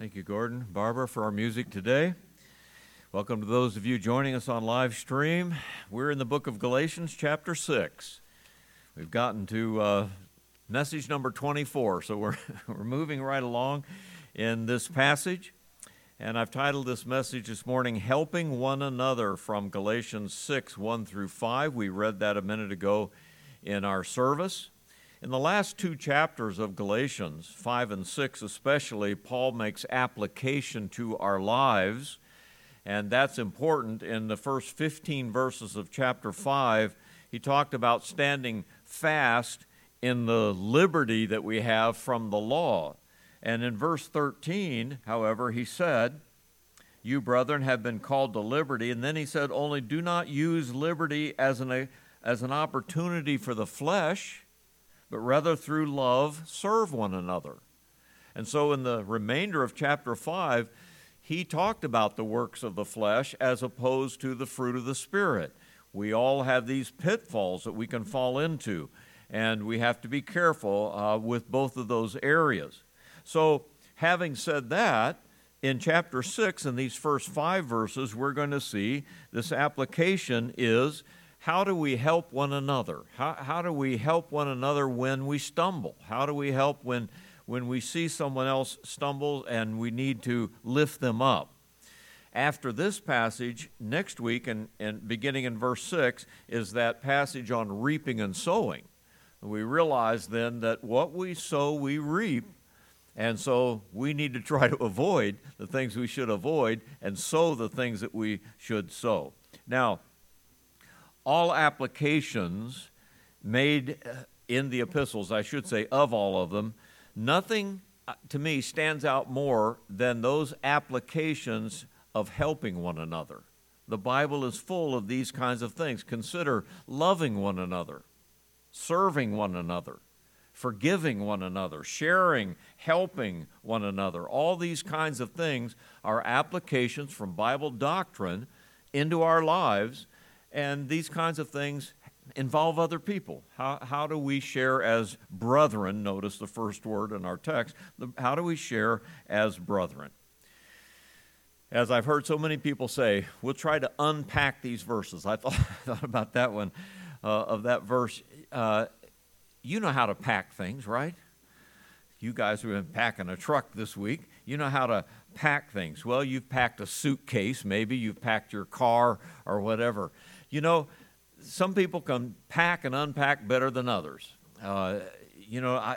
Thank you, Gordon. Barbara, for our music today. Welcome to those of you joining us on live stream. We're in the book of Galatians, chapter 6. We've gotten to uh, message number 24, so we're, we're moving right along in this passage. And I've titled this message this morning, Helping One Another from Galatians 6 1 through 5. We read that a minute ago in our service. In the last two chapters of Galatians, 5 and 6 especially, Paul makes application to our lives, and that's important. In the first 15 verses of chapter 5, he talked about standing fast in the liberty that we have from the law. And in verse 13, however, he said, You, brethren, have been called to liberty. And then he said, Only do not use liberty as an, as an opportunity for the flesh but rather through love serve one another. And so, in the remainder of chapter 5, he talked about the works of the flesh as opposed to the fruit of the Spirit. We all have these pitfalls that we can fall into, and we have to be careful uh, with both of those areas. So, having said that, in chapter 6, in these first five verses, we're going to see this application is how do we help one another? How, how do we help one another when we stumble? How do we help when, when we see someone else stumble and we need to lift them up? After this passage, next week, and, and beginning in verse 6, is that passage on reaping and sowing. We realize then that what we sow, we reap. And so we need to try to avoid the things we should avoid and sow the things that we should sow. Now, all applications made uh, in the epistles, I should say, of all of them, nothing uh, to me stands out more than those applications of helping one another. The Bible is full of these kinds of things. Consider loving one another, serving one another, forgiving one another, sharing, helping one another. All these kinds of things are applications from Bible doctrine into our lives and these kinds of things involve other people. How, how do we share as brethren? Notice the first word in our text. How do we share as brethren? As I've heard so many people say, we'll try to unpack these verses. I thought, thought about that one, uh, of that verse. Uh, you know how to pack things, right? You guys have been packing a truck this week. You know how to pack things. Well, you've packed a suitcase, maybe you've packed your car or whatever. You know, some people can pack and unpack better than others. Uh, you know, I,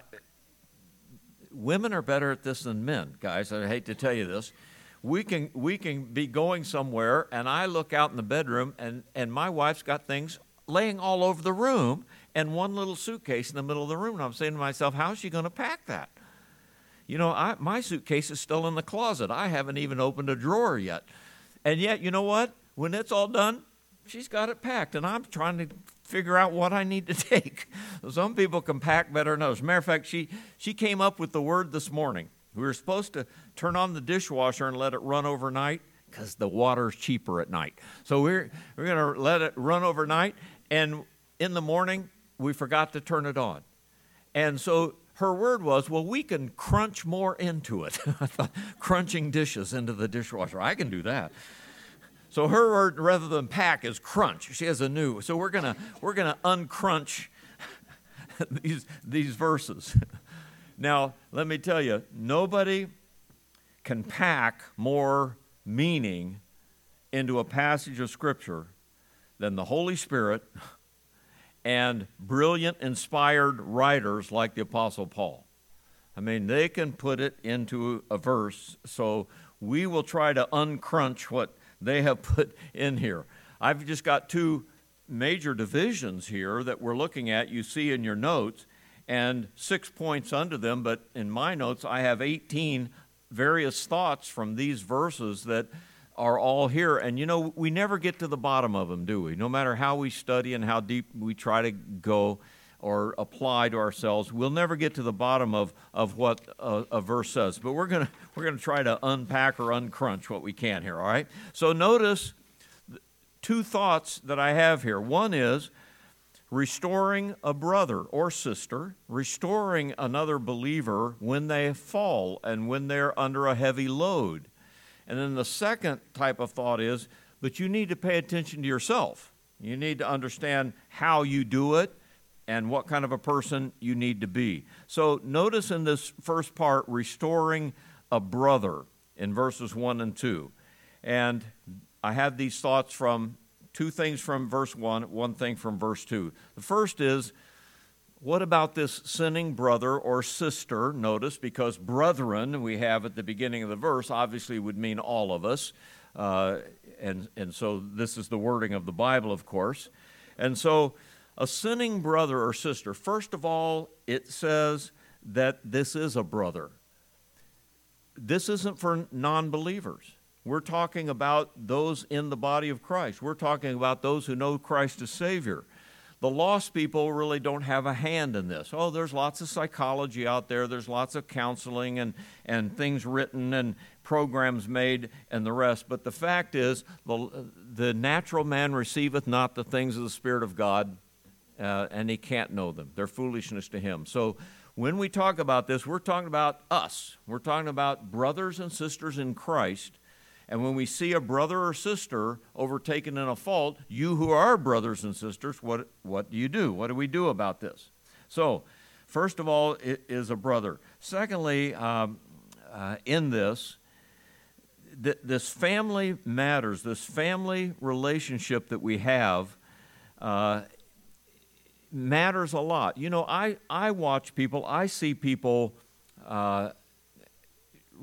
women are better at this than men, guys. I hate to tell you this. We can, we can be going somewhere, and I look out in the bedroom, and, and my wife's got things laying all over the room and one little suitcase in the middle of the room. And I'm saying to myself, how's she going to pack that? You know, I, my suitcase is still in the closet. I haven't even opened a drawer yet. And yet, you know what? When it's all done, she's got it packed, and I'm trying to figure out what I need to take. Some people can pack better than others. matter of fact, she, she came up with the word this morning. We were supposed to turn on the dishwasher and let it run overnight because the water's cheaper at night. So we're, we're going to let it run overnight, and in the morning, we forgot to turn it on. And so her word was, well, we can crunch more into it. crunching dishes into the dishwasher. I can do that. So her word rather than pack is crunch. She has a new. So we're gonna we're gonna uncrunch these these verses. now let me tell you, nobody can pack more meaning into a passage of scripture than the Holy Spirit and brilliant, inspired writers like the Apostle Paul. I mean, they can put it into a verse, so we will try to uncrunch what they have put in here. I've just got two major divisions here that we're looking at, you see in your notes, and six points under them, but in my notes, I have 18 various thoughts from these verses that are all here. And you know, we never get to the bottom of them, do we? No matter how we study and how deep we try to go or apply to ourselves, we'll never get to the bottom of, of what a, a verse says. But we're going we're going to try to unpack or uncrunch what we can here, all right? So notice two thoughts that I have here. One is restoring a brother or sister, restoring another believer when they fall and when they're under a heavy load. And then the second type of thought is, but you need to pay attention to yourself. You need to understand how you do it and what kind of a person you need to be. So notice in this first part, restoring a brother in verses 1 and 2. And I have these thoughts from two things from verse 1, one thing from verse 2. The first is, what about this sinning brother or sister? Notice, because brethren we have at the beginning of the verse obviously would mean all of us. Uh, and, and so this is the wording of the Bible, of course. And so a sinning brother or sister, first of all, it says that this is a brother. This isn't for non believers. We're talking about those in the body of Christ. We're talking about those who know Christ as Savior. The lost people really don't have a hand in this. Oh, there's lots of psychology out there, there's lots of counseling and, and things written and programs made and the rest. But the fact is, the, the natural man receiveth not the things of the Spirit of God, uh, and he can't know them. They're foolishness to him. So when we talk about this, we're talking about us. We're talking about brothers and sisters in Christ and when we see a brother or sister overtaken in a fault, you who are brothers and sisters, what, what do you do? What do we do about this? So, first of all, it is a brother. Secondly, um, uh, in this, th- this family matters. This family relationship that we have uh, matters a lot. You know, I, I watch people, I see people. Uh,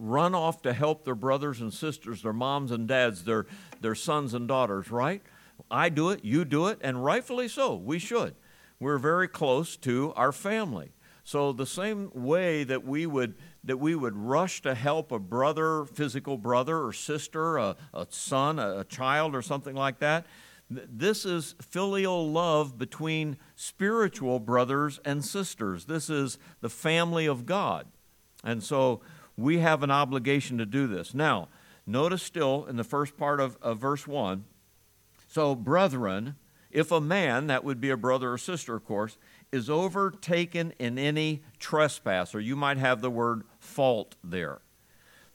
run off to help their brothers and sisters, their moms and dads, their, their sons and daughters, right? I do it, you do it, and rightfully so. We should. We're very close to our family. So the same way that we would that we would rush to help a brother, physical brother or sister, a, a son, a, a child, or something like that, this is filial love between spiritual brothers and sisters. This is the family of God. And so we have an obligation to do this. Now, notice still in the first part of, of verse 1 so, brethren, if a man, that would be a brother or sister, of course, is overtaken in any trespass, or you might have the word fault there.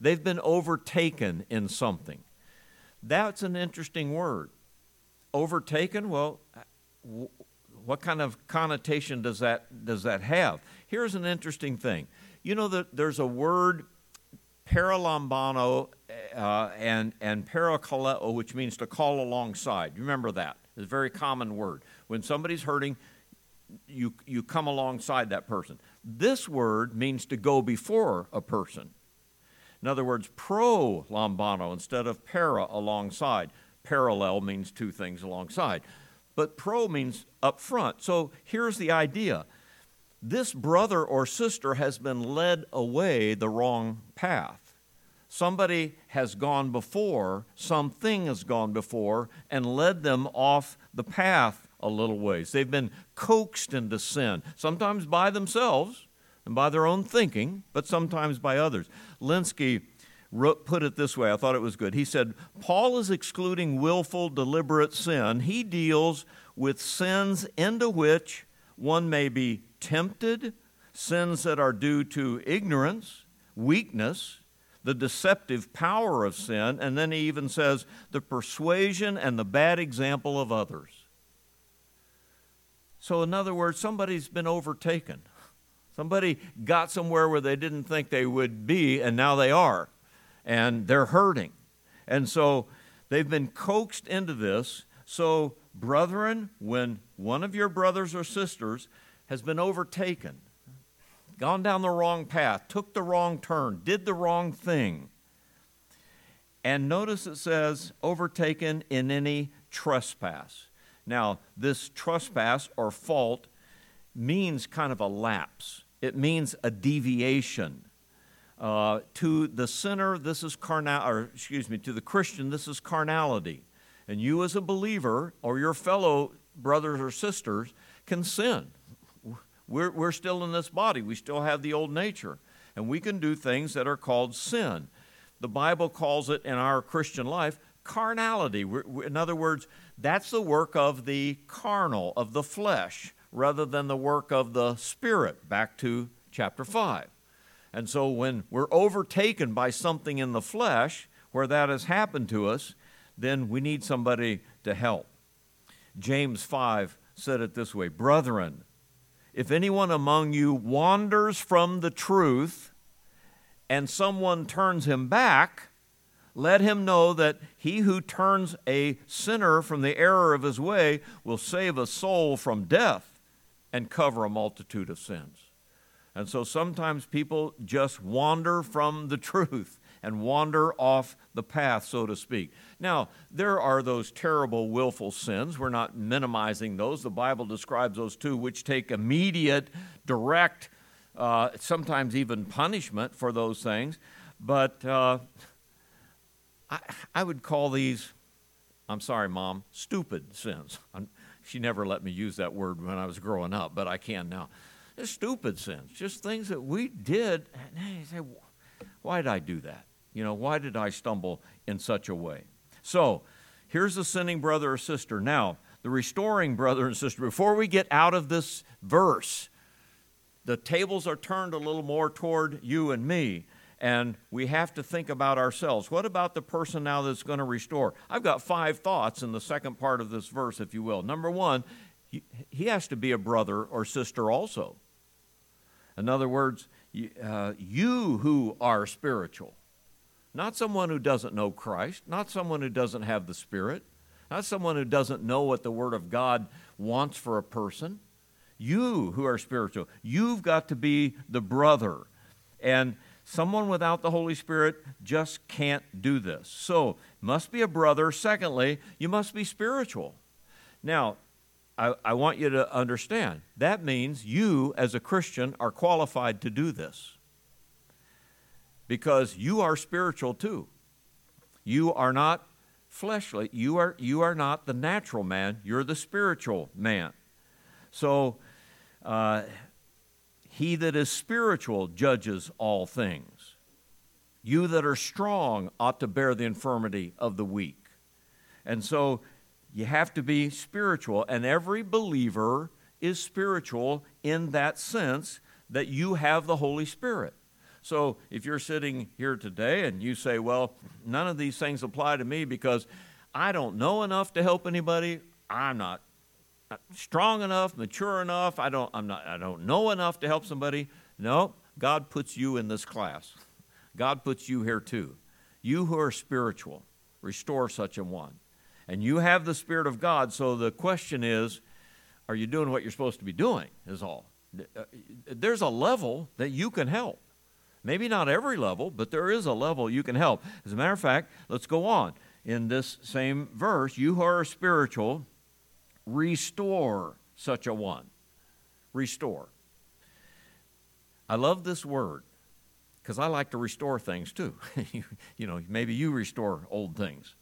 They've been overtaken in something. That's an interesting word. Overtaken, well, what kind of connotation does that, does that have? Here's an interesting thing. You know that there's a word paralambano uh, and, and parakaleo, which means to call alongside. You remember that? It's a very common word. When somebody's hurting, you, you come alongside that person. This word means to go before a person. In other words, pro lambano instead of para alongside. Parallel means two things alongside. But pro means up front. So here's the idea this brother or sister has been led away the wrong path. Somebody has gone before, something has gone before, and led them off the path a little ways. They've been coaxed into sin, sometimes by themselves and by their own thinking, but sometimes by others. Lenski wrote, put it this way I thought it was good. He said, Paul is excluding willful, deliberate sin. He deals with sins into which one may be tempted, sins that are due to ignorance, weakness, the deceptive power of sin, and then he even says the persuasion and the bad example of others. So, in other words, somebody's been overtaken. Somebody got somewhere where they didn't think they would be, and now they are. And they're hurting. And so they've been coaxed into this. So, brethren, when one of your brothers or sisters has been overtaken, gone down the wrong path, took the wrong turn, did the wrong thing. And notice it says, overtaken in any trespass. Now, this trespass or fault means kind of a lapse, it means a deviation. Uh, to the sinner, this is carnal, or excuse me, to the Christian, this is carnality. And you, as a believer, or your fellow brothers or sisters, can sin. We're, we're still in this body, we still have the old nature, and we can do things that are called sin. The Bible calls it in our Christian life carnality. In other words, that's the work of the carnal, of the flesh, rather than the work of the spirit, back to chapter 5. And so when we're overtaken by something in the flesh, where that has happened to us, then we need somebody to help. James 5 said it this way Brethren, if anyone among you wanders from the truth and someone turns him back, let him know that he who turns a sinner from the error of his way will save a soul from death and cover a multitude of sins. And so sometimes people just wander from the truth and wander off the path, so to speak. Now, there are those terrible, willful sins. We're not minimizing those. The Bible describes those too, which take immediate, direct, uh, sometimes even punishment for those things. But uh, I, I would call these, I'm sorry, Mom, stupid sins. I'm, she never let me use that word when I was growing up, but I can now. They're stupid sins, just things that we did. And you say, why did I do that? You know, why did I stumble in such a way? So, here's the sinning brother or sister. Now, the restoring brother and sister, before we get out of this verse, the tables are turned a little more toward you and me and we have to think about ourselves. What about the person now that's going to restore? I've got five thoughts in the second part of this verse, if you will. Number one, he has to be a brother or sister also. In other words, uh, you who are spiritual, not someone who doesn't know Christ, not someone who doesn't have the Spirit, not someone who doesn't know what the Word of God wants for a person. You who are spiritual, you've got to be the brother. And Someone without the Holy Spirit just can't do this. So, must be a brother. Secondly, you must be spiritual. Now, I, I, want you to understand that means you, as a Christian, are qualified to do this because you are spiritual too. You are not fleshly, you are, you are not the natural man, you're the spiritual man. So, uh, he that is spiritual judges all things. You that are strong ought to bear the infirmity of the weak. And so you have to be spiritual, and every believer is spiritual in that sense that you have the Holy Spirit. So if you're sitting here today and you say, Well, none of these things apply to me because I don't know enough to help anybody, I'm not strong enough, mature enough. I don't, I'm not, I don't know enough to help somebody. No, God puts you in this class. God puts you here too. You who are spiritual, restore such a one. And you have the Spirit of God, so the question is, are you doing what you're supposed to be doing? Is all. Uh, there's a level that you can help. Maybe not every level, but there is a level you can help. As a matter of fact, let's go on. In this same verse, you who are spiritual, restore such a one. Restore. I love this word because I like to restore things too. you, know, maybe you restore old things.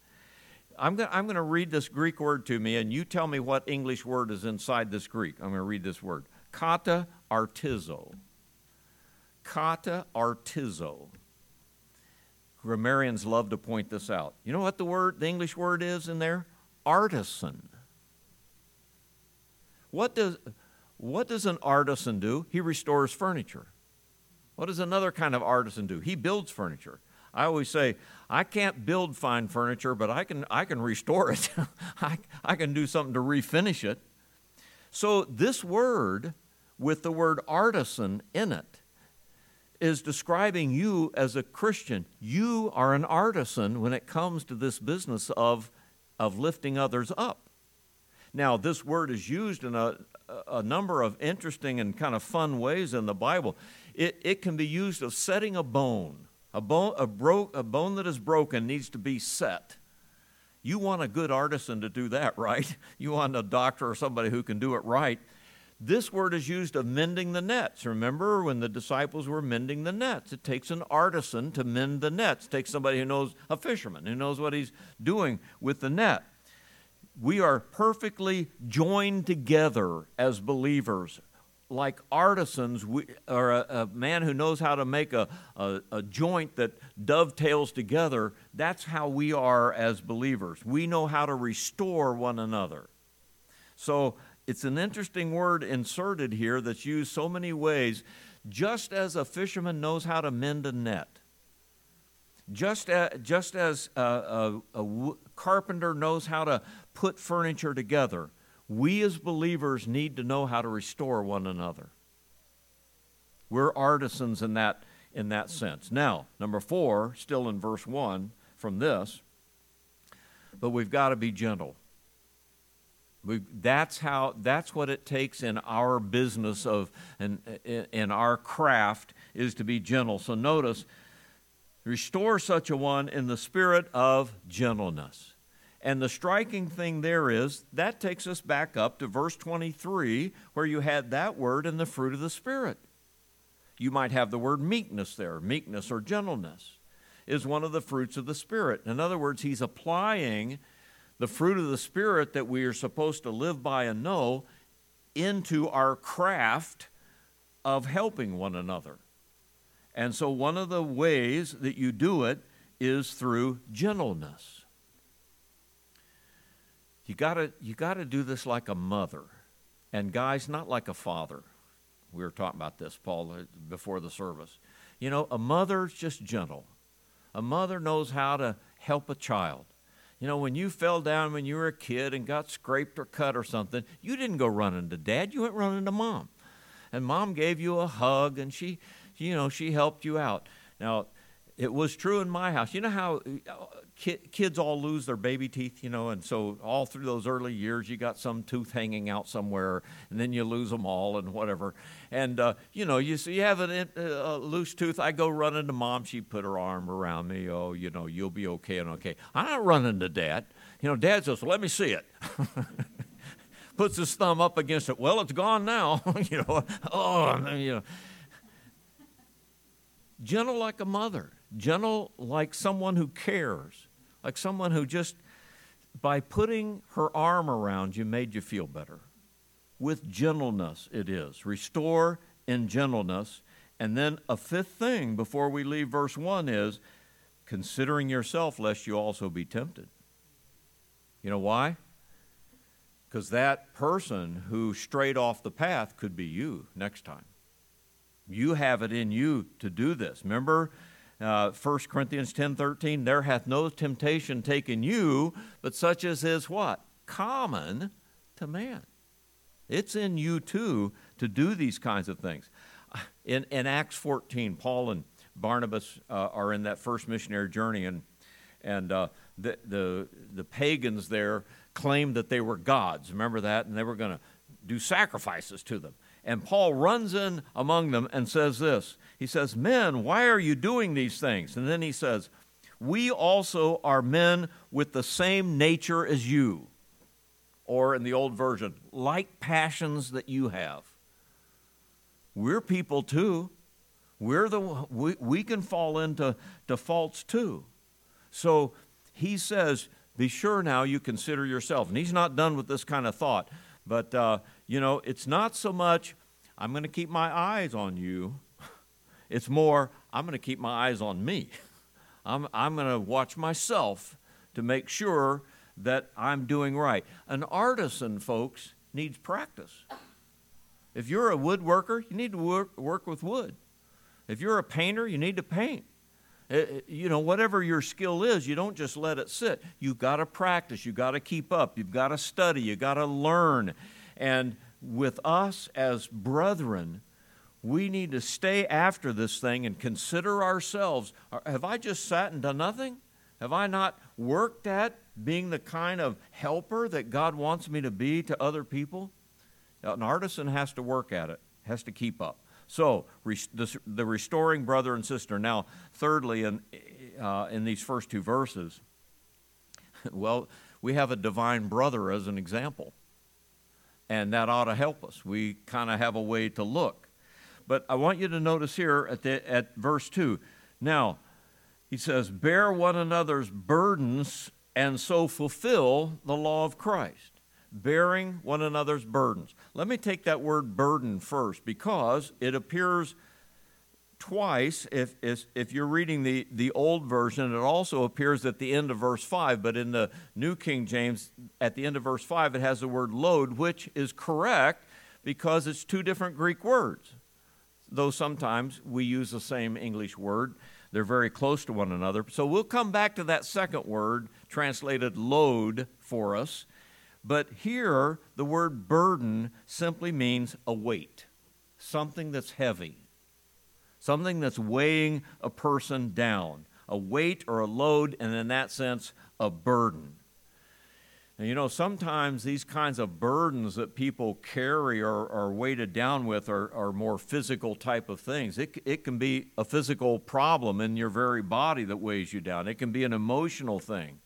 I'm going I'm to read this Greek word to me, and you tell me what English word is inside this Greek. I'm going to read this word kata artizo. Kata artizo. Grammarians love to point this out. You know what the word, the English word is in there? Artisan. What does, what does an artisan do? He restores furniture. What does another kind of artisan do? He builds furniture. I always say, I can't build fine furniture, but I can, I can restore it. I, I can do something to refinish it. So, this word, with the word artisan in it, is describing you as a Christian. You are an artisan when it comes to this business of, of lifting others up. Now, this word is used in a, a number of interesting and kind of fun ways in the Bible. It, it can be used of setting a bone. A bone, a, bro, a bone that is broken needs to be set. You want a good artisan to do that, right? You want a doctor or somebody who can do it right. This word is used of mending the nets. Remember when the disciples were mending the nets? It takes an artisan to mend the nets. It takes somebody who knows, a fisherman, who knows what he's doing with the net we are perfectly joined together as believers, like artisans, we, or a, a, man who knows how to make a, a, a joint that dovetails together, that's how we are as believers. We know how to restore one another. So it's an interesting word inserted here that's used so many ways. Just as a fisherman knows how to mend a net, just as, just as a, a, a carpenter knows how to put furniture together, we as believers need to know how to restore one another. We're artisans in that, in that sense. Now, number four, still in verse one from this, but we've got to be gentle. We, that's how that's what it takes in our business of and in, in our craft is to be gentle so notice restore such a one in the spirit of gentleness and the striking thing there is that takes us back up to verse 23, where you had that word and the fruit of the Spirit. You might have the word meekness there. Meekness or gentleness is one of the fruits of the Spirit. In other words, he's applying the fruit of the Spirit that we are supposed to live by and know into our craft of helping one another. And so, one of the ways that you do it is through gentleness. You gotta, you gotta do this like a mother. And guys, not like a father. We were talking about this, Paul, uh, before the service. You know, a mother's just gentle. A mother knows how to help a child. You know, when you fell down when you were a kid and got scraped or cut or something, you didn't go running to dad, you went running to mom. And mom gave you a hug and she, you know, she helped you out. Now, it was true in my house. You know how uh, kids all lose their baby teeth, you know, and so all through those early years, you got some tooth hanging out somewhere, and then you lose them all and whatever. And, uh, you know, you, so you have a, a loose tooth. I go running to mom. She put her arm around me. Oh, you know, you'll be okay and okay. I'm not running to dad. You know, dad says, let me see it. Puts his thumb up against it. Well, it's gone now. you know, oh, you know. Gentle like a mother gentle like someone who cares, like someone who just, by putting her arm around you, made you feel better. With gentleness, it is. Restore in gentleness. And then a fifth thing before we leave verse 1 is considering yourself, lest you also be tempted. You know why? Because that person who strayed off the path could be you next time. You have it in you to do this. Remember, uh, 1 Corinthians 10 13, there hath no temptation taken you, but such as is what? Common to man. It's in you too to do these kinds of things. In, in Acts 14, Paul and Barnabas uh, are in that first missionary journey, and, and uh, the, the, the pagans there claimed that they were gods. Remember that? And they were going to do sacrifices to them. And Paul runs in among them and says this He says, Men, why are you doing these things? And then he says, We also are men with the same nature as you. Or in the old version, like passions that you have. We're people too. We're the, we, we can fall into to faults too. So he says, Be sure now you consider yourself. And he's not done with this kind of thought. But, uh, you know, it's not so much, I'm going to keep my eyes on you. It's more, I'm going to keep my eyes on me. I'm, I'm going to watch myself to make sure that I'm doing right. An artisan, folks, needs practice. If you're a woodworker, you need to work, work with wood. If you're a painter, you need to paint. It, uh, uh, you know, whatever your skill is, you don't just let it sit. You've got to practice. You've got to keep up. You've got to study. You've got to learn. And with us as brethren, we need to stay after this thing and consider ourselves have I just sat and done nothing? Have I not worked at being the kind of helper that God wants me to be to other people? An artisan has to work at it, has to keep up. So, the restoring brother and sister. Now, thirdly, in, uh, in these first two verses, well, we have a divine brother as an example and that ought to help us. We kind of have a way to look. But I want you to notice here at, the, at verse 2. Now, he says, Bear one another's burdens and so fulfill the law of Christ. bearing one another's burdens. Let me take that word burden first because it appears twice if, if, if you're reading the, the old version it also appears at the end of verse 5 but in the new king james at the end of verse 5 it has the word load which is correct because it's two different greek words. Though sometimes we use the same english word they're very close to one another. So we'll come back to that second word translated load for us. But here the word burden simply means a weight something that's heavy something that's weighing a person down, a weight or a load, and in that sense, a burden. And you know, sometimes these kinds of burdens that people carry or are weighted down with are, are more physical type of things. It, it can be a physical problem in your very body that weighs you down, it can be an emotional thing,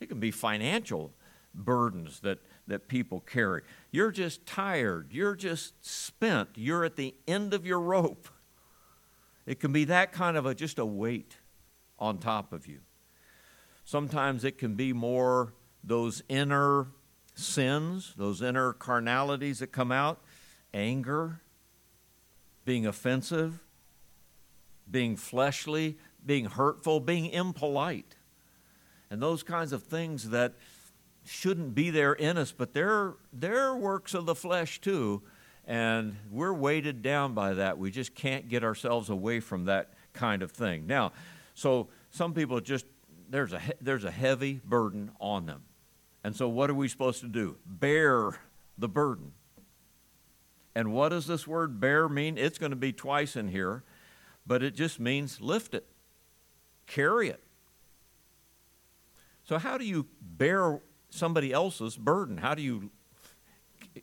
it can be financial burdens that, that people carry. You're just tired, you're just spent, you're at the end of your rope. It can be that kind of a just a weight on top of you. Sometimes it can be more those inner sins, those inner carnalities that come out anger, being offensive, being fleshly, being hurtful, being impolite. And those kinds of things that shouldn't be there in us, but they're, they're works of the flesh too and we're weighted down by that. We just can't get ourselves away from that kind of thing. Now, so some people just, there's a, there's a heavy burden on them. And so, what are we supposed to do? Bear the burden. And what does this word bear mean? It's going to be twice in here, but it just means lift it, carry it. So, how do you bear somebody else's burden? How do you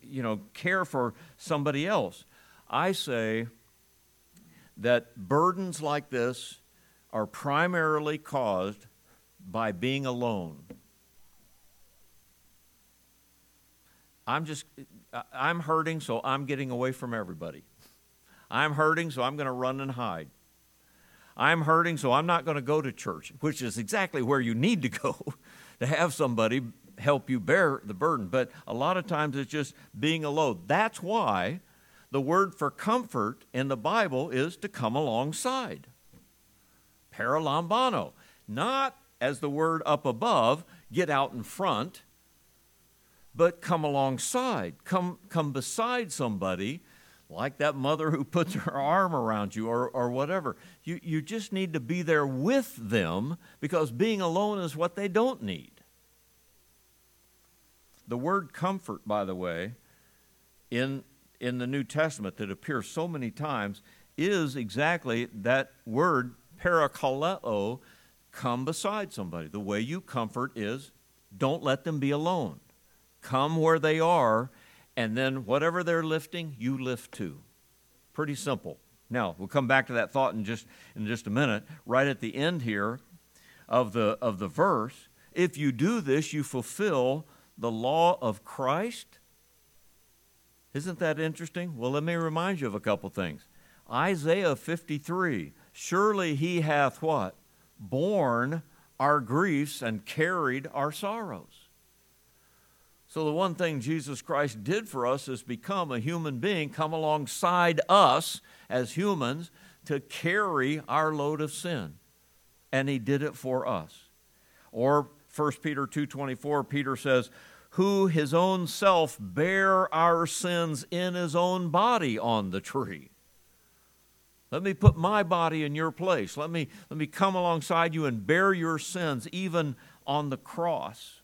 you know, care for somebody else. I say that burdens like this are primarily caused by being alone. I'm just, I'm hurting, so I'm getting away from everybody. I'm hurting, so I'm going to run and hide. I'm hurting, so I'm not going to go to church, which is exactly where you need to go to have somebody help you bear the burden. But a lot of times it's just being alone. That's why the word for comfort in the Bible is to come alongside. Paralambano. Not as the word up above, get out in front, but come alongside. Come, come beside somebody like that mother who puts her arm around you or, or whatever. You, you just need to be there with them because being alone is what they don't need. The word comfort, by the way, in, in the New Testament that appears so many times is exactly that word parakaleo, come beside somebody. The way you comfort is don't let them be alone. Come where they are, and then whatever they're lifting, you lift too. Pretty simple. Now, we'll come back to that thought in just, in just a minute. Right at the end here of the, of the verse, if you do this, you fulfill the law of Christ? Isn't that interesting? Well, let me remind you of a couple things. Isaiah 53 Surely he hath what? Borne our griefs and carried our sorrows. So, the one thing Jesus Christ did for us is become a human being, come alongside us as humans to carry our load of sin. And he did it for us. Or 1 Peter 2:24 Peter says, "Who his own self bare our sins in his own body on the tree." Let me put my body in your place. Let me let me come alongside you and bear your sins even on the cross.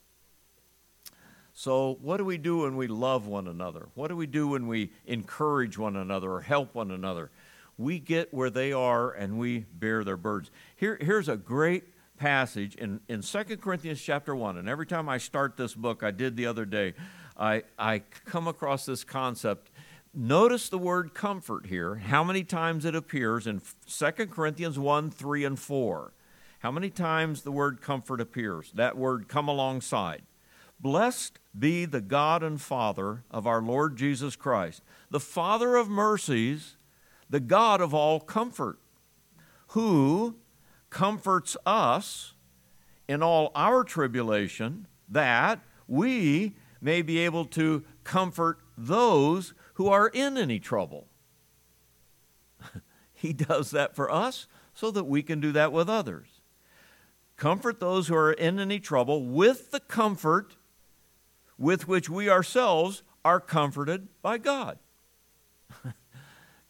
So, what do we do when we love one another? What do we do when we encourage one another or help one another? We get where they are and we bear their burdens. Here, here's a great passage in, in 2 Corinthians chapter 1, and every time I start this book, I did the other day, I, I come across this concept. Notice the word comfort here, how many times it appears in 2 Corinthians 1, 3, and 4. How many times the word comfort appears? That word come alongside. Blessed be the God and Father of our Lord Jesus Christ, the Father of mercies, the God of all comfort, who comforts us in all our tribulation, that we may be able to comfort those who are in any trouble. he does that for us so that we can do that with others. Comfort those who are in any trouble with the comfort with which we ourselves are comforted by God.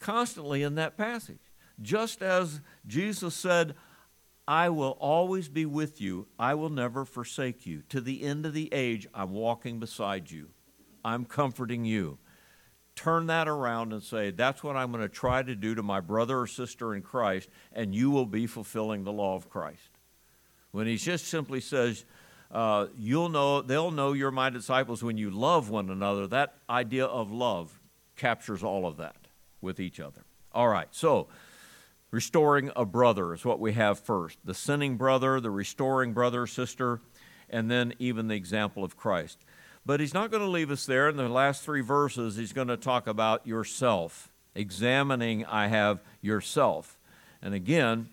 Constantly in that passage. Just as Jesus said, I will always be with you. I will never forsake you. To the end of the age, I'm walking beside you. I'm comforting you. Turn that around and say, That's what I'm going to try to do to my brother or sister in Christ, and you will be fulfilling the law of Christ. When he just simply says, uh, you'll know, they'll know you're my disciples when you love one another. That idea of love captures all of that with each other. All right, so restoring a brother is what we have first the sinning brother, the restoring brother sister, and then even the example of Christ. But he's not going to leave us there. In the last three verses, he's going to talk about yourself, examining, I have yourself. And again,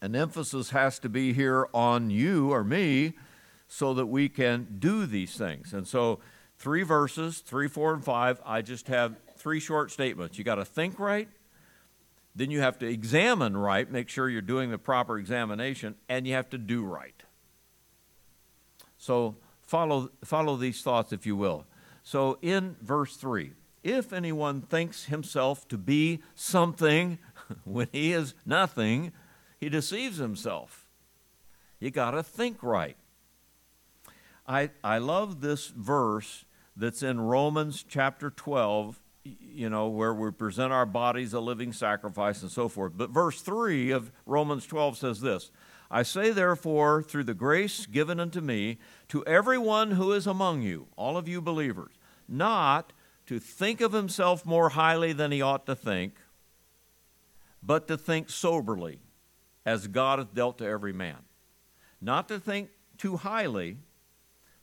an emphasis has to be here on you or me so that we can do these things. And so, three verses, three, four, and five, I just have three short statements. You got to think right, then you have to examine right, make sure you're doing the proper examination, and you have to do right. So, follow, follow these thoughts, if you will. So, in verse 3, if anyone thinks himself to be something when he is nothing, he deceives himself. You got to think right. I, I love this verse that's in Romans chapter 12, you know, where we present our bodies a living sacrifice and so forth. But verse 3 of Romans 12 says this I say, therefore, through the grace given unto me, to everyone who is among you, all of you believers, not to think of himself more highly than he ought to think, but to think soberly, as God hath dealt to every man. Not to think too highly,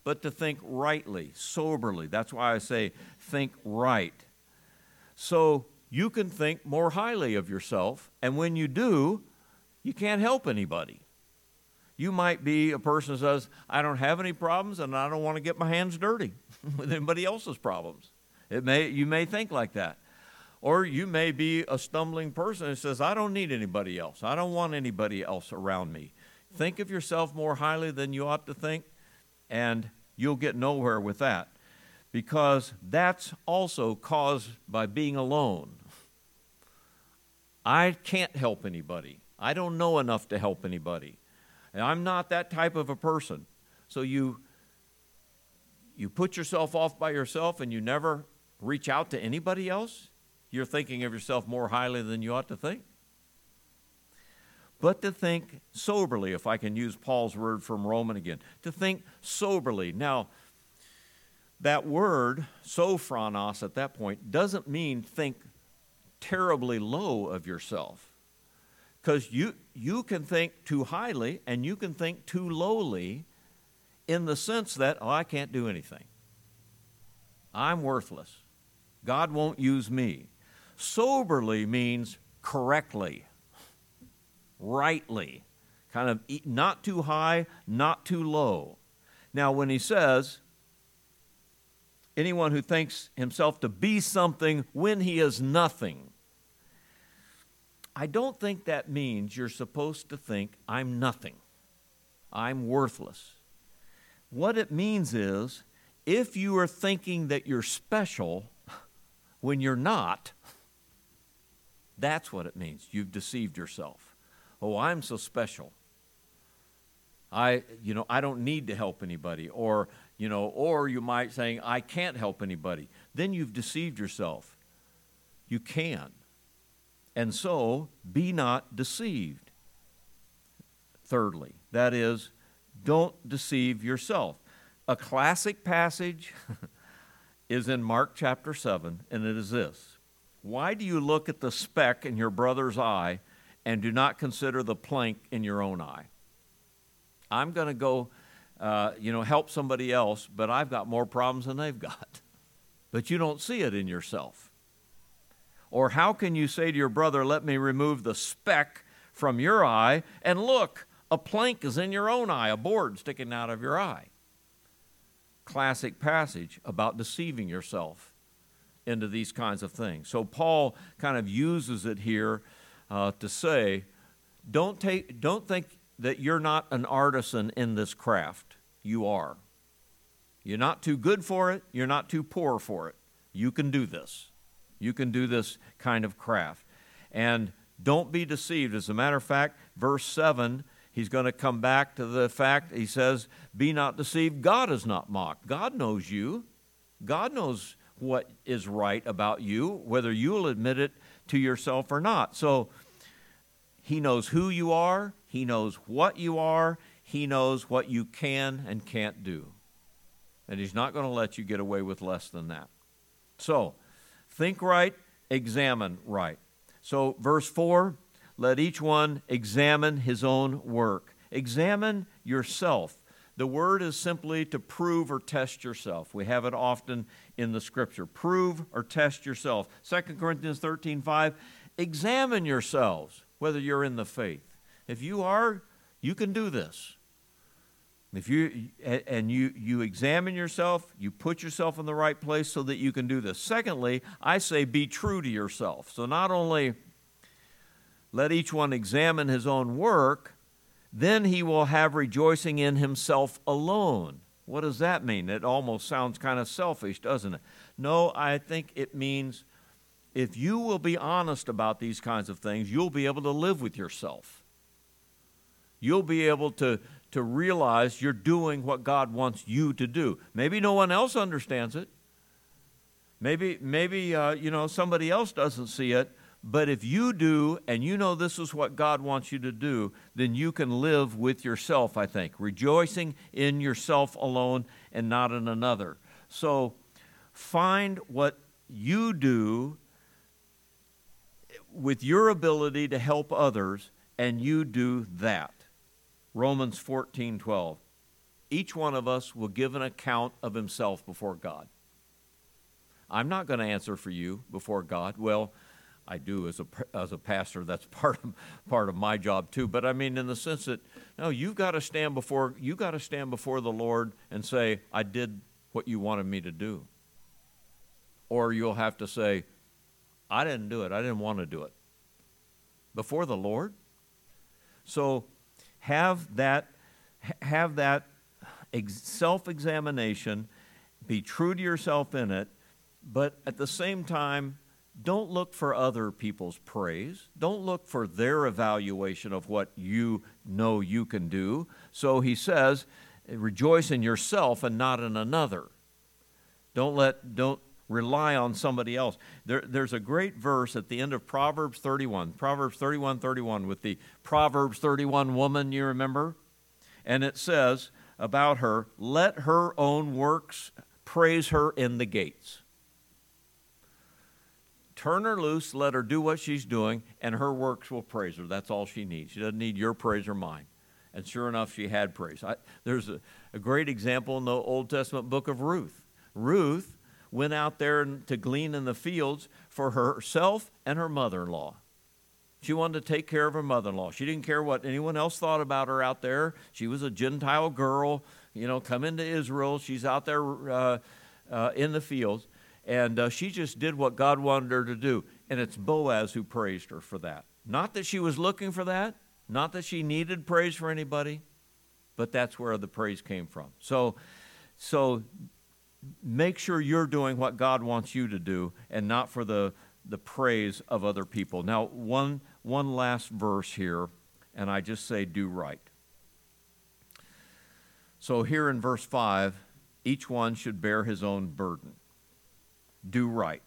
but to think rightly, soberly. That's why I say think right. So you can think more highly of yourself, and when you do, you can't help anybody. You might be a person who says, I don't have any problems and I don't want to get my hands dirty with anybody else's problems. It may, you may think like that. Or you may be a stumbling person who says, I don't need anybody else. I don't want anybody else around me. Think of yourself more highly than you ought to think and you'll get nowhere with that because that's also caused by being alone. I can't help anybody. I don't know enough to help anybody. And I'm not that type of a person. So you you put yourself off by yourself and you never reach out to anybody else. You're thinking of yourself more highly than you ought to think but to think soberly, if I can use Paul's word from Roman again, to think soberly. Now, that word, sophronos, at that point, doesn't mean think terribly low of yourself. Because you, you can think too highly and you can think too lowly in the sense that, oh, I can't do anything. I'm worthless. God won't use me. Soberly means correctly rightly, kind of not too high, not too low. Now, when he says, anyone who thinks himself to be something when he is nothing, I don't think that means you're supposed to think, I'm nothing, I'm worthless. What it means is, if you are thinking that you're special when you're not, that's what it means. You've deceived yourself oh, I'm so special. I, you know, I don't need to help anybody. Or, you know, or you might saying, I can't help anybody. Then you've deceived yourself. You can. And so, be not deceived. Thirdly, that is, don't deceive yourself. A classic passage is in Mark chapter 7, and it is this Why do you look at the speck in your brother's eye and do not consider the plank in your own eye. I'm going to go, uh, you know, help somebody else, but I've got more problems than they've got. But you don't see it in yourself. Or how can you say to your brother, Let me remove the speck from your eye, and look, a plank is in your own eye, a board sticking out of your eye? classic passage about deceiving yourself into these kinds of things. So Paul kind of uses it here uh, to say, don't, take, don't think that you're not an artisan in this craft. You are. You're not too good for it, you're not too poor for it. You can do this. You can do this kind of craft. And don't be deceived. As a matter of fact, verse 7, he's going to come back to the fact, he says, Be not deceived. God is not mocked. God knows you. God knows what is right about you, whether you'll admit it to yourself or not. So he knows who you are, he knows what you are, he knows what you can and can't do. And he's not going to let you get away with less than that. So, think right, examine right. So, verse 4 let each one examine his own work. Examine yourself. The word is simply to prove or test yourself. We have it often in the scripture. Prove or test yourself. 2 Corinthians 13 5, examine yourselves whether you're in the faith. If you are, you can do this. If you and you you examine yourself, you put yourself in the right place so that you can do this. Secondly, I say be true to yourself. So not only let each one examine his own work, then he will have rejoicing in himself alone. What does that mean? It almost sounds kind of selfish, doesn't it? No, I think it means if you will be honest about these kinds of things, you'll be able to live with yourself. You'll be able to to realize you're doing what God wants you to do. Maybe no one else understands it. Maybe, maybe uh, you know somebody else doesn't see it. But if you do, and you know this is what God wants you to do, then you can live with yourself. I think rejoicing in yourself alone and not in another. So, find what you do with your ability to help others, and you do that. Romans 14 12. Each one of us will give an account of himself before God. I'm not going to answer for you before God. Well, I do as a, as a pastor. That's part of, part of my job too. But I mean, in the sense that, no, you've got to stand before, you got to stand before the Lord and say, I did what you wanted me to do. Or you'll have to say, I didn't do it. I didn't want to do it. Before the Lord. So have that, have that self examination, be true to yourself in it, but at the same time, don't look for other people's praise. Don't look for their evaluation of what you know you can do. So he says, rejoice in yourself and not in another. Don't let don't rely on somebody else. There, there's a great verse at the end of Proverbs 31, Proverbs 31 31, with the Proverbs 31 woman, you remember? And it says about her, let her own works praise her in the gates. Turn her loose, let her do what she's doing, and her works will praise her. That's all she needs. She doesn't need your praise or mine. And sure enough, she had praise. I, there's a, a great example in the Old Testament book of Ruth. Ruth went out there to glean in the fields for herself and her mother in law. She wanted to take care of her mother in law. She didn't care what anyone else thought about her out there. She was a Gentile girl, you know, come into Israel. She's out there uh, uh, in the fields. And uh, she just did what God wanted her to do. And it's Boaz who praised her for that. Not that she was looking for that, not that she needed praise for anybody, but that's where the praise came from. So, so make sure you're doing what God wants you to do and not for the, the praise of other people. Now, one, one last verse here, and I just say, do right. So, here in verse 5, each one should bear his own burden. Do right.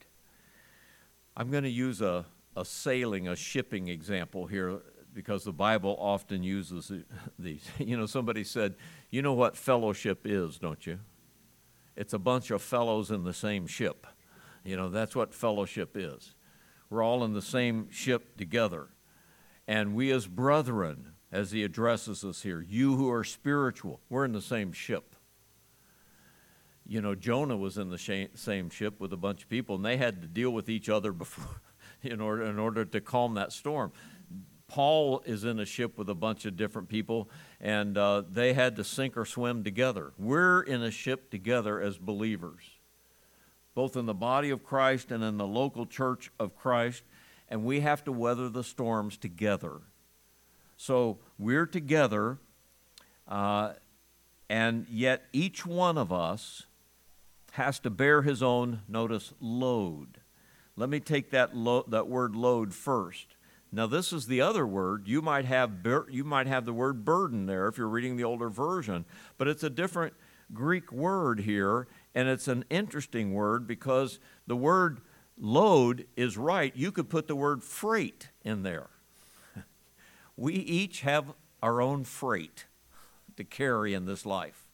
I'm going to use a, a sailing, a shipping example here because the Bible often uses these. You know, somebody said, You know what fellowship is, don't you? It's a bunch of fellows in the same ship. You know, that's what fellowship is. We're all in the same ship together. And we, as brethren, as he addresses us here, you who are spiritual, we're in the same ship. You know, Jonah was in the same ship with a bunch of people, and they had to deal with each other before, in order, in order to calm that storm. Paul is in a ship with a bunch of different people, and uh, they had to sink or swim together. We're in a ship together as believers, both in the body of Christ and in the local church of Christ, and we have to weather the storms together. So we're together, uh, and yet each one of us has to bear his own, notice, load. Let me take that, lo- that word load first. Now, this is the other word. You might, have bur- you might have the word burden there if you're reading the older version, but it's a different Greek word here, and it's an interesting word because the word load is right. You could put the word freight in there. we each have our own freight to carry in this life.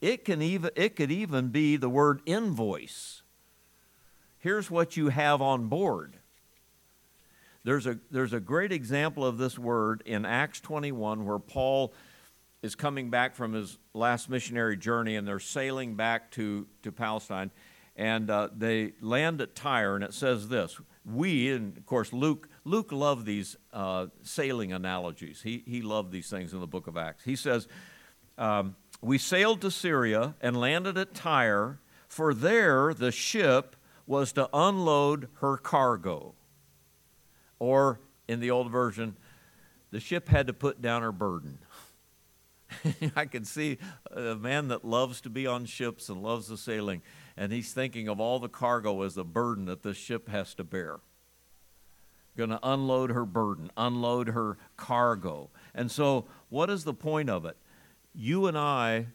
It, can even, it could even be the word invoice. Here's what you have on board. There's a, there's a great example of this word in Acts 21 where Paul is coming back from his last missionary journey and they're sailing back to, to Palestine. And uh, they land at Tyre, and it says this We, and of course, Luke, Luke loved these uh, sailing analogies. He, he loved these things in the book of Acts. He says, um, We sailed to Syria and landed at Tyre, for there the ship was to unload her cargo. Or in the old version, the ship had to put down her burden. I can see a man that loves to be on ships and loves the sailing, and he's thinking of all the cargo as a burden that this ship has to bear. Going to unload her burden, unload her cargo. And so, what is the point of it? You and I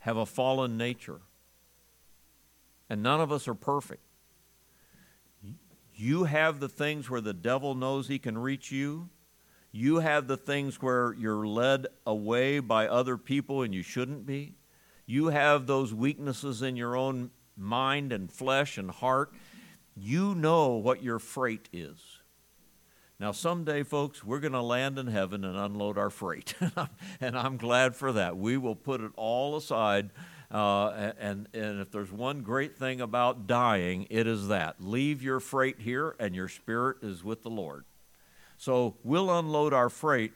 have a fallen nature, and none of us are perfect. You have the things where the devil knows he can reach you. You have the things where you're led away by other people and you shouldn't be. You have those weaknesses in your own mind and flesh and heart. You know what your freight is. Now, someday, folks, we're going to land in heaven and unload our freight. and I'm glad for that. We will put it all aside uh, and, and if there's one great thing about dying, it is that. Leave your freight here, and your spirit is with the Lord. So we'll unload our freight,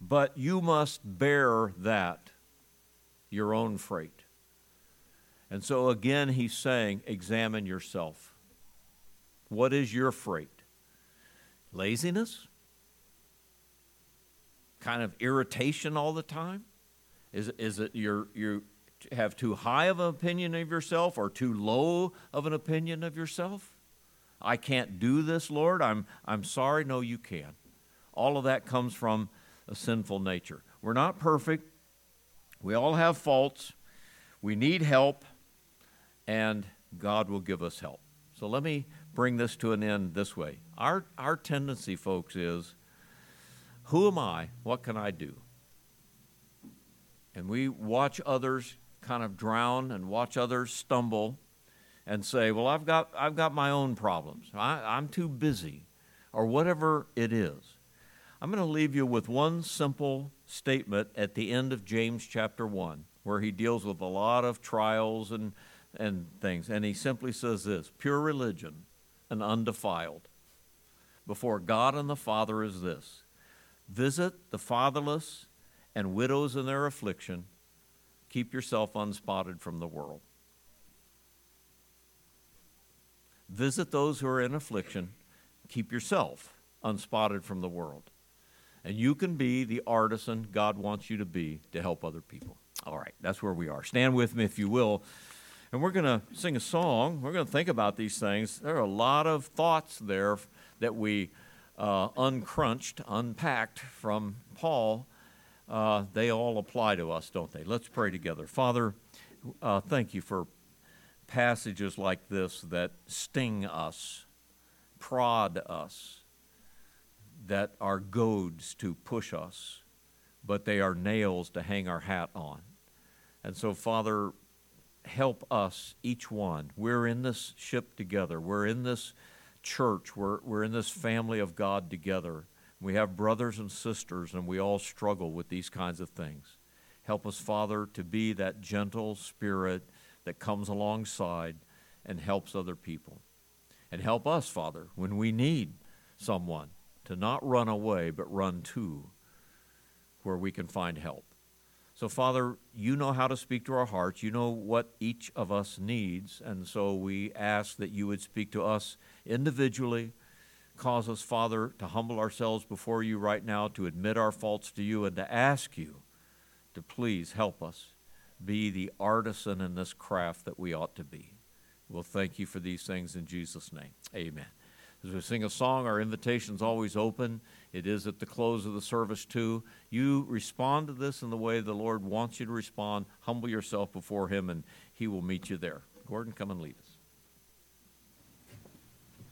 but you must bear that, your own freight. And so again, he's saying, examine yourself. What is your freight? Laziness? Kind of irritation all the time? Is, is it your, your, have too high of an opinion of yourself or too low of an opinion of yourself? I can't do this, Lord. I'm, I'm sorry. No, you can. All of that comes from a sinful nature. We're not perfect. We all have faults. We need help, and God will give us help. So let me bring this to an end this way. Our, our tendency, folks, is who am I? What can I do? And we watch others kind of drown and watch others stumble and say, Well, I've got, I've got my own problems. I, I'm too busy, or whatever it is. I'm going to leave you with one simple statement at the end of James chapter 1, where he deals with a lot of trials and, and things. And he simply says this pure religion and undefiled before God and the Father is this visit the fatherless and widows in their affliction keep yourself unspotted from the world. Visit those who are in affliction, keep yourself unspotted from the world. And you can be the artisan God wants you to be to help other people. All right, that's where we are. Stand with me if you will. And we're going to sing a song. We're going to think about these things. There are a lot of thoughts there that we uh, uncrunched, unpacked from Paul uh, they all apply to us, don't they? Let's pray together. Father, uh, thank you for passages like this that sting us, prod us, that are goads to push us, but they are nails to hang our hat on. And so, Father, help us, each one. We're in this ship together, we're in this church, we're, we're in this family of God together. We have brothers and sisters, and we all struggle with these kinds of things. Help us, Father, to be that gentle spirit that comes alongside and helps other people. And help us, Father, when we need someone to not run away, but run to where we can find help. So, Father, you know how to speak to our hearts. You know what each of us needs. And so we ask that you would speak to us individually. Cause us, Father, to humble ourselves before you right now, to admit our faults to you, and to ask you to please help us be the artisan in this craft that we ought to be. We'll thank you for these things in Jesus' name. Amen. As we sing a song, our invitation's always open. It is at the close of the service, too. You respond to this in the way the Lord wants you to respond. Humble yourself before Him, and He will meet you there. Gordon, come and lead us.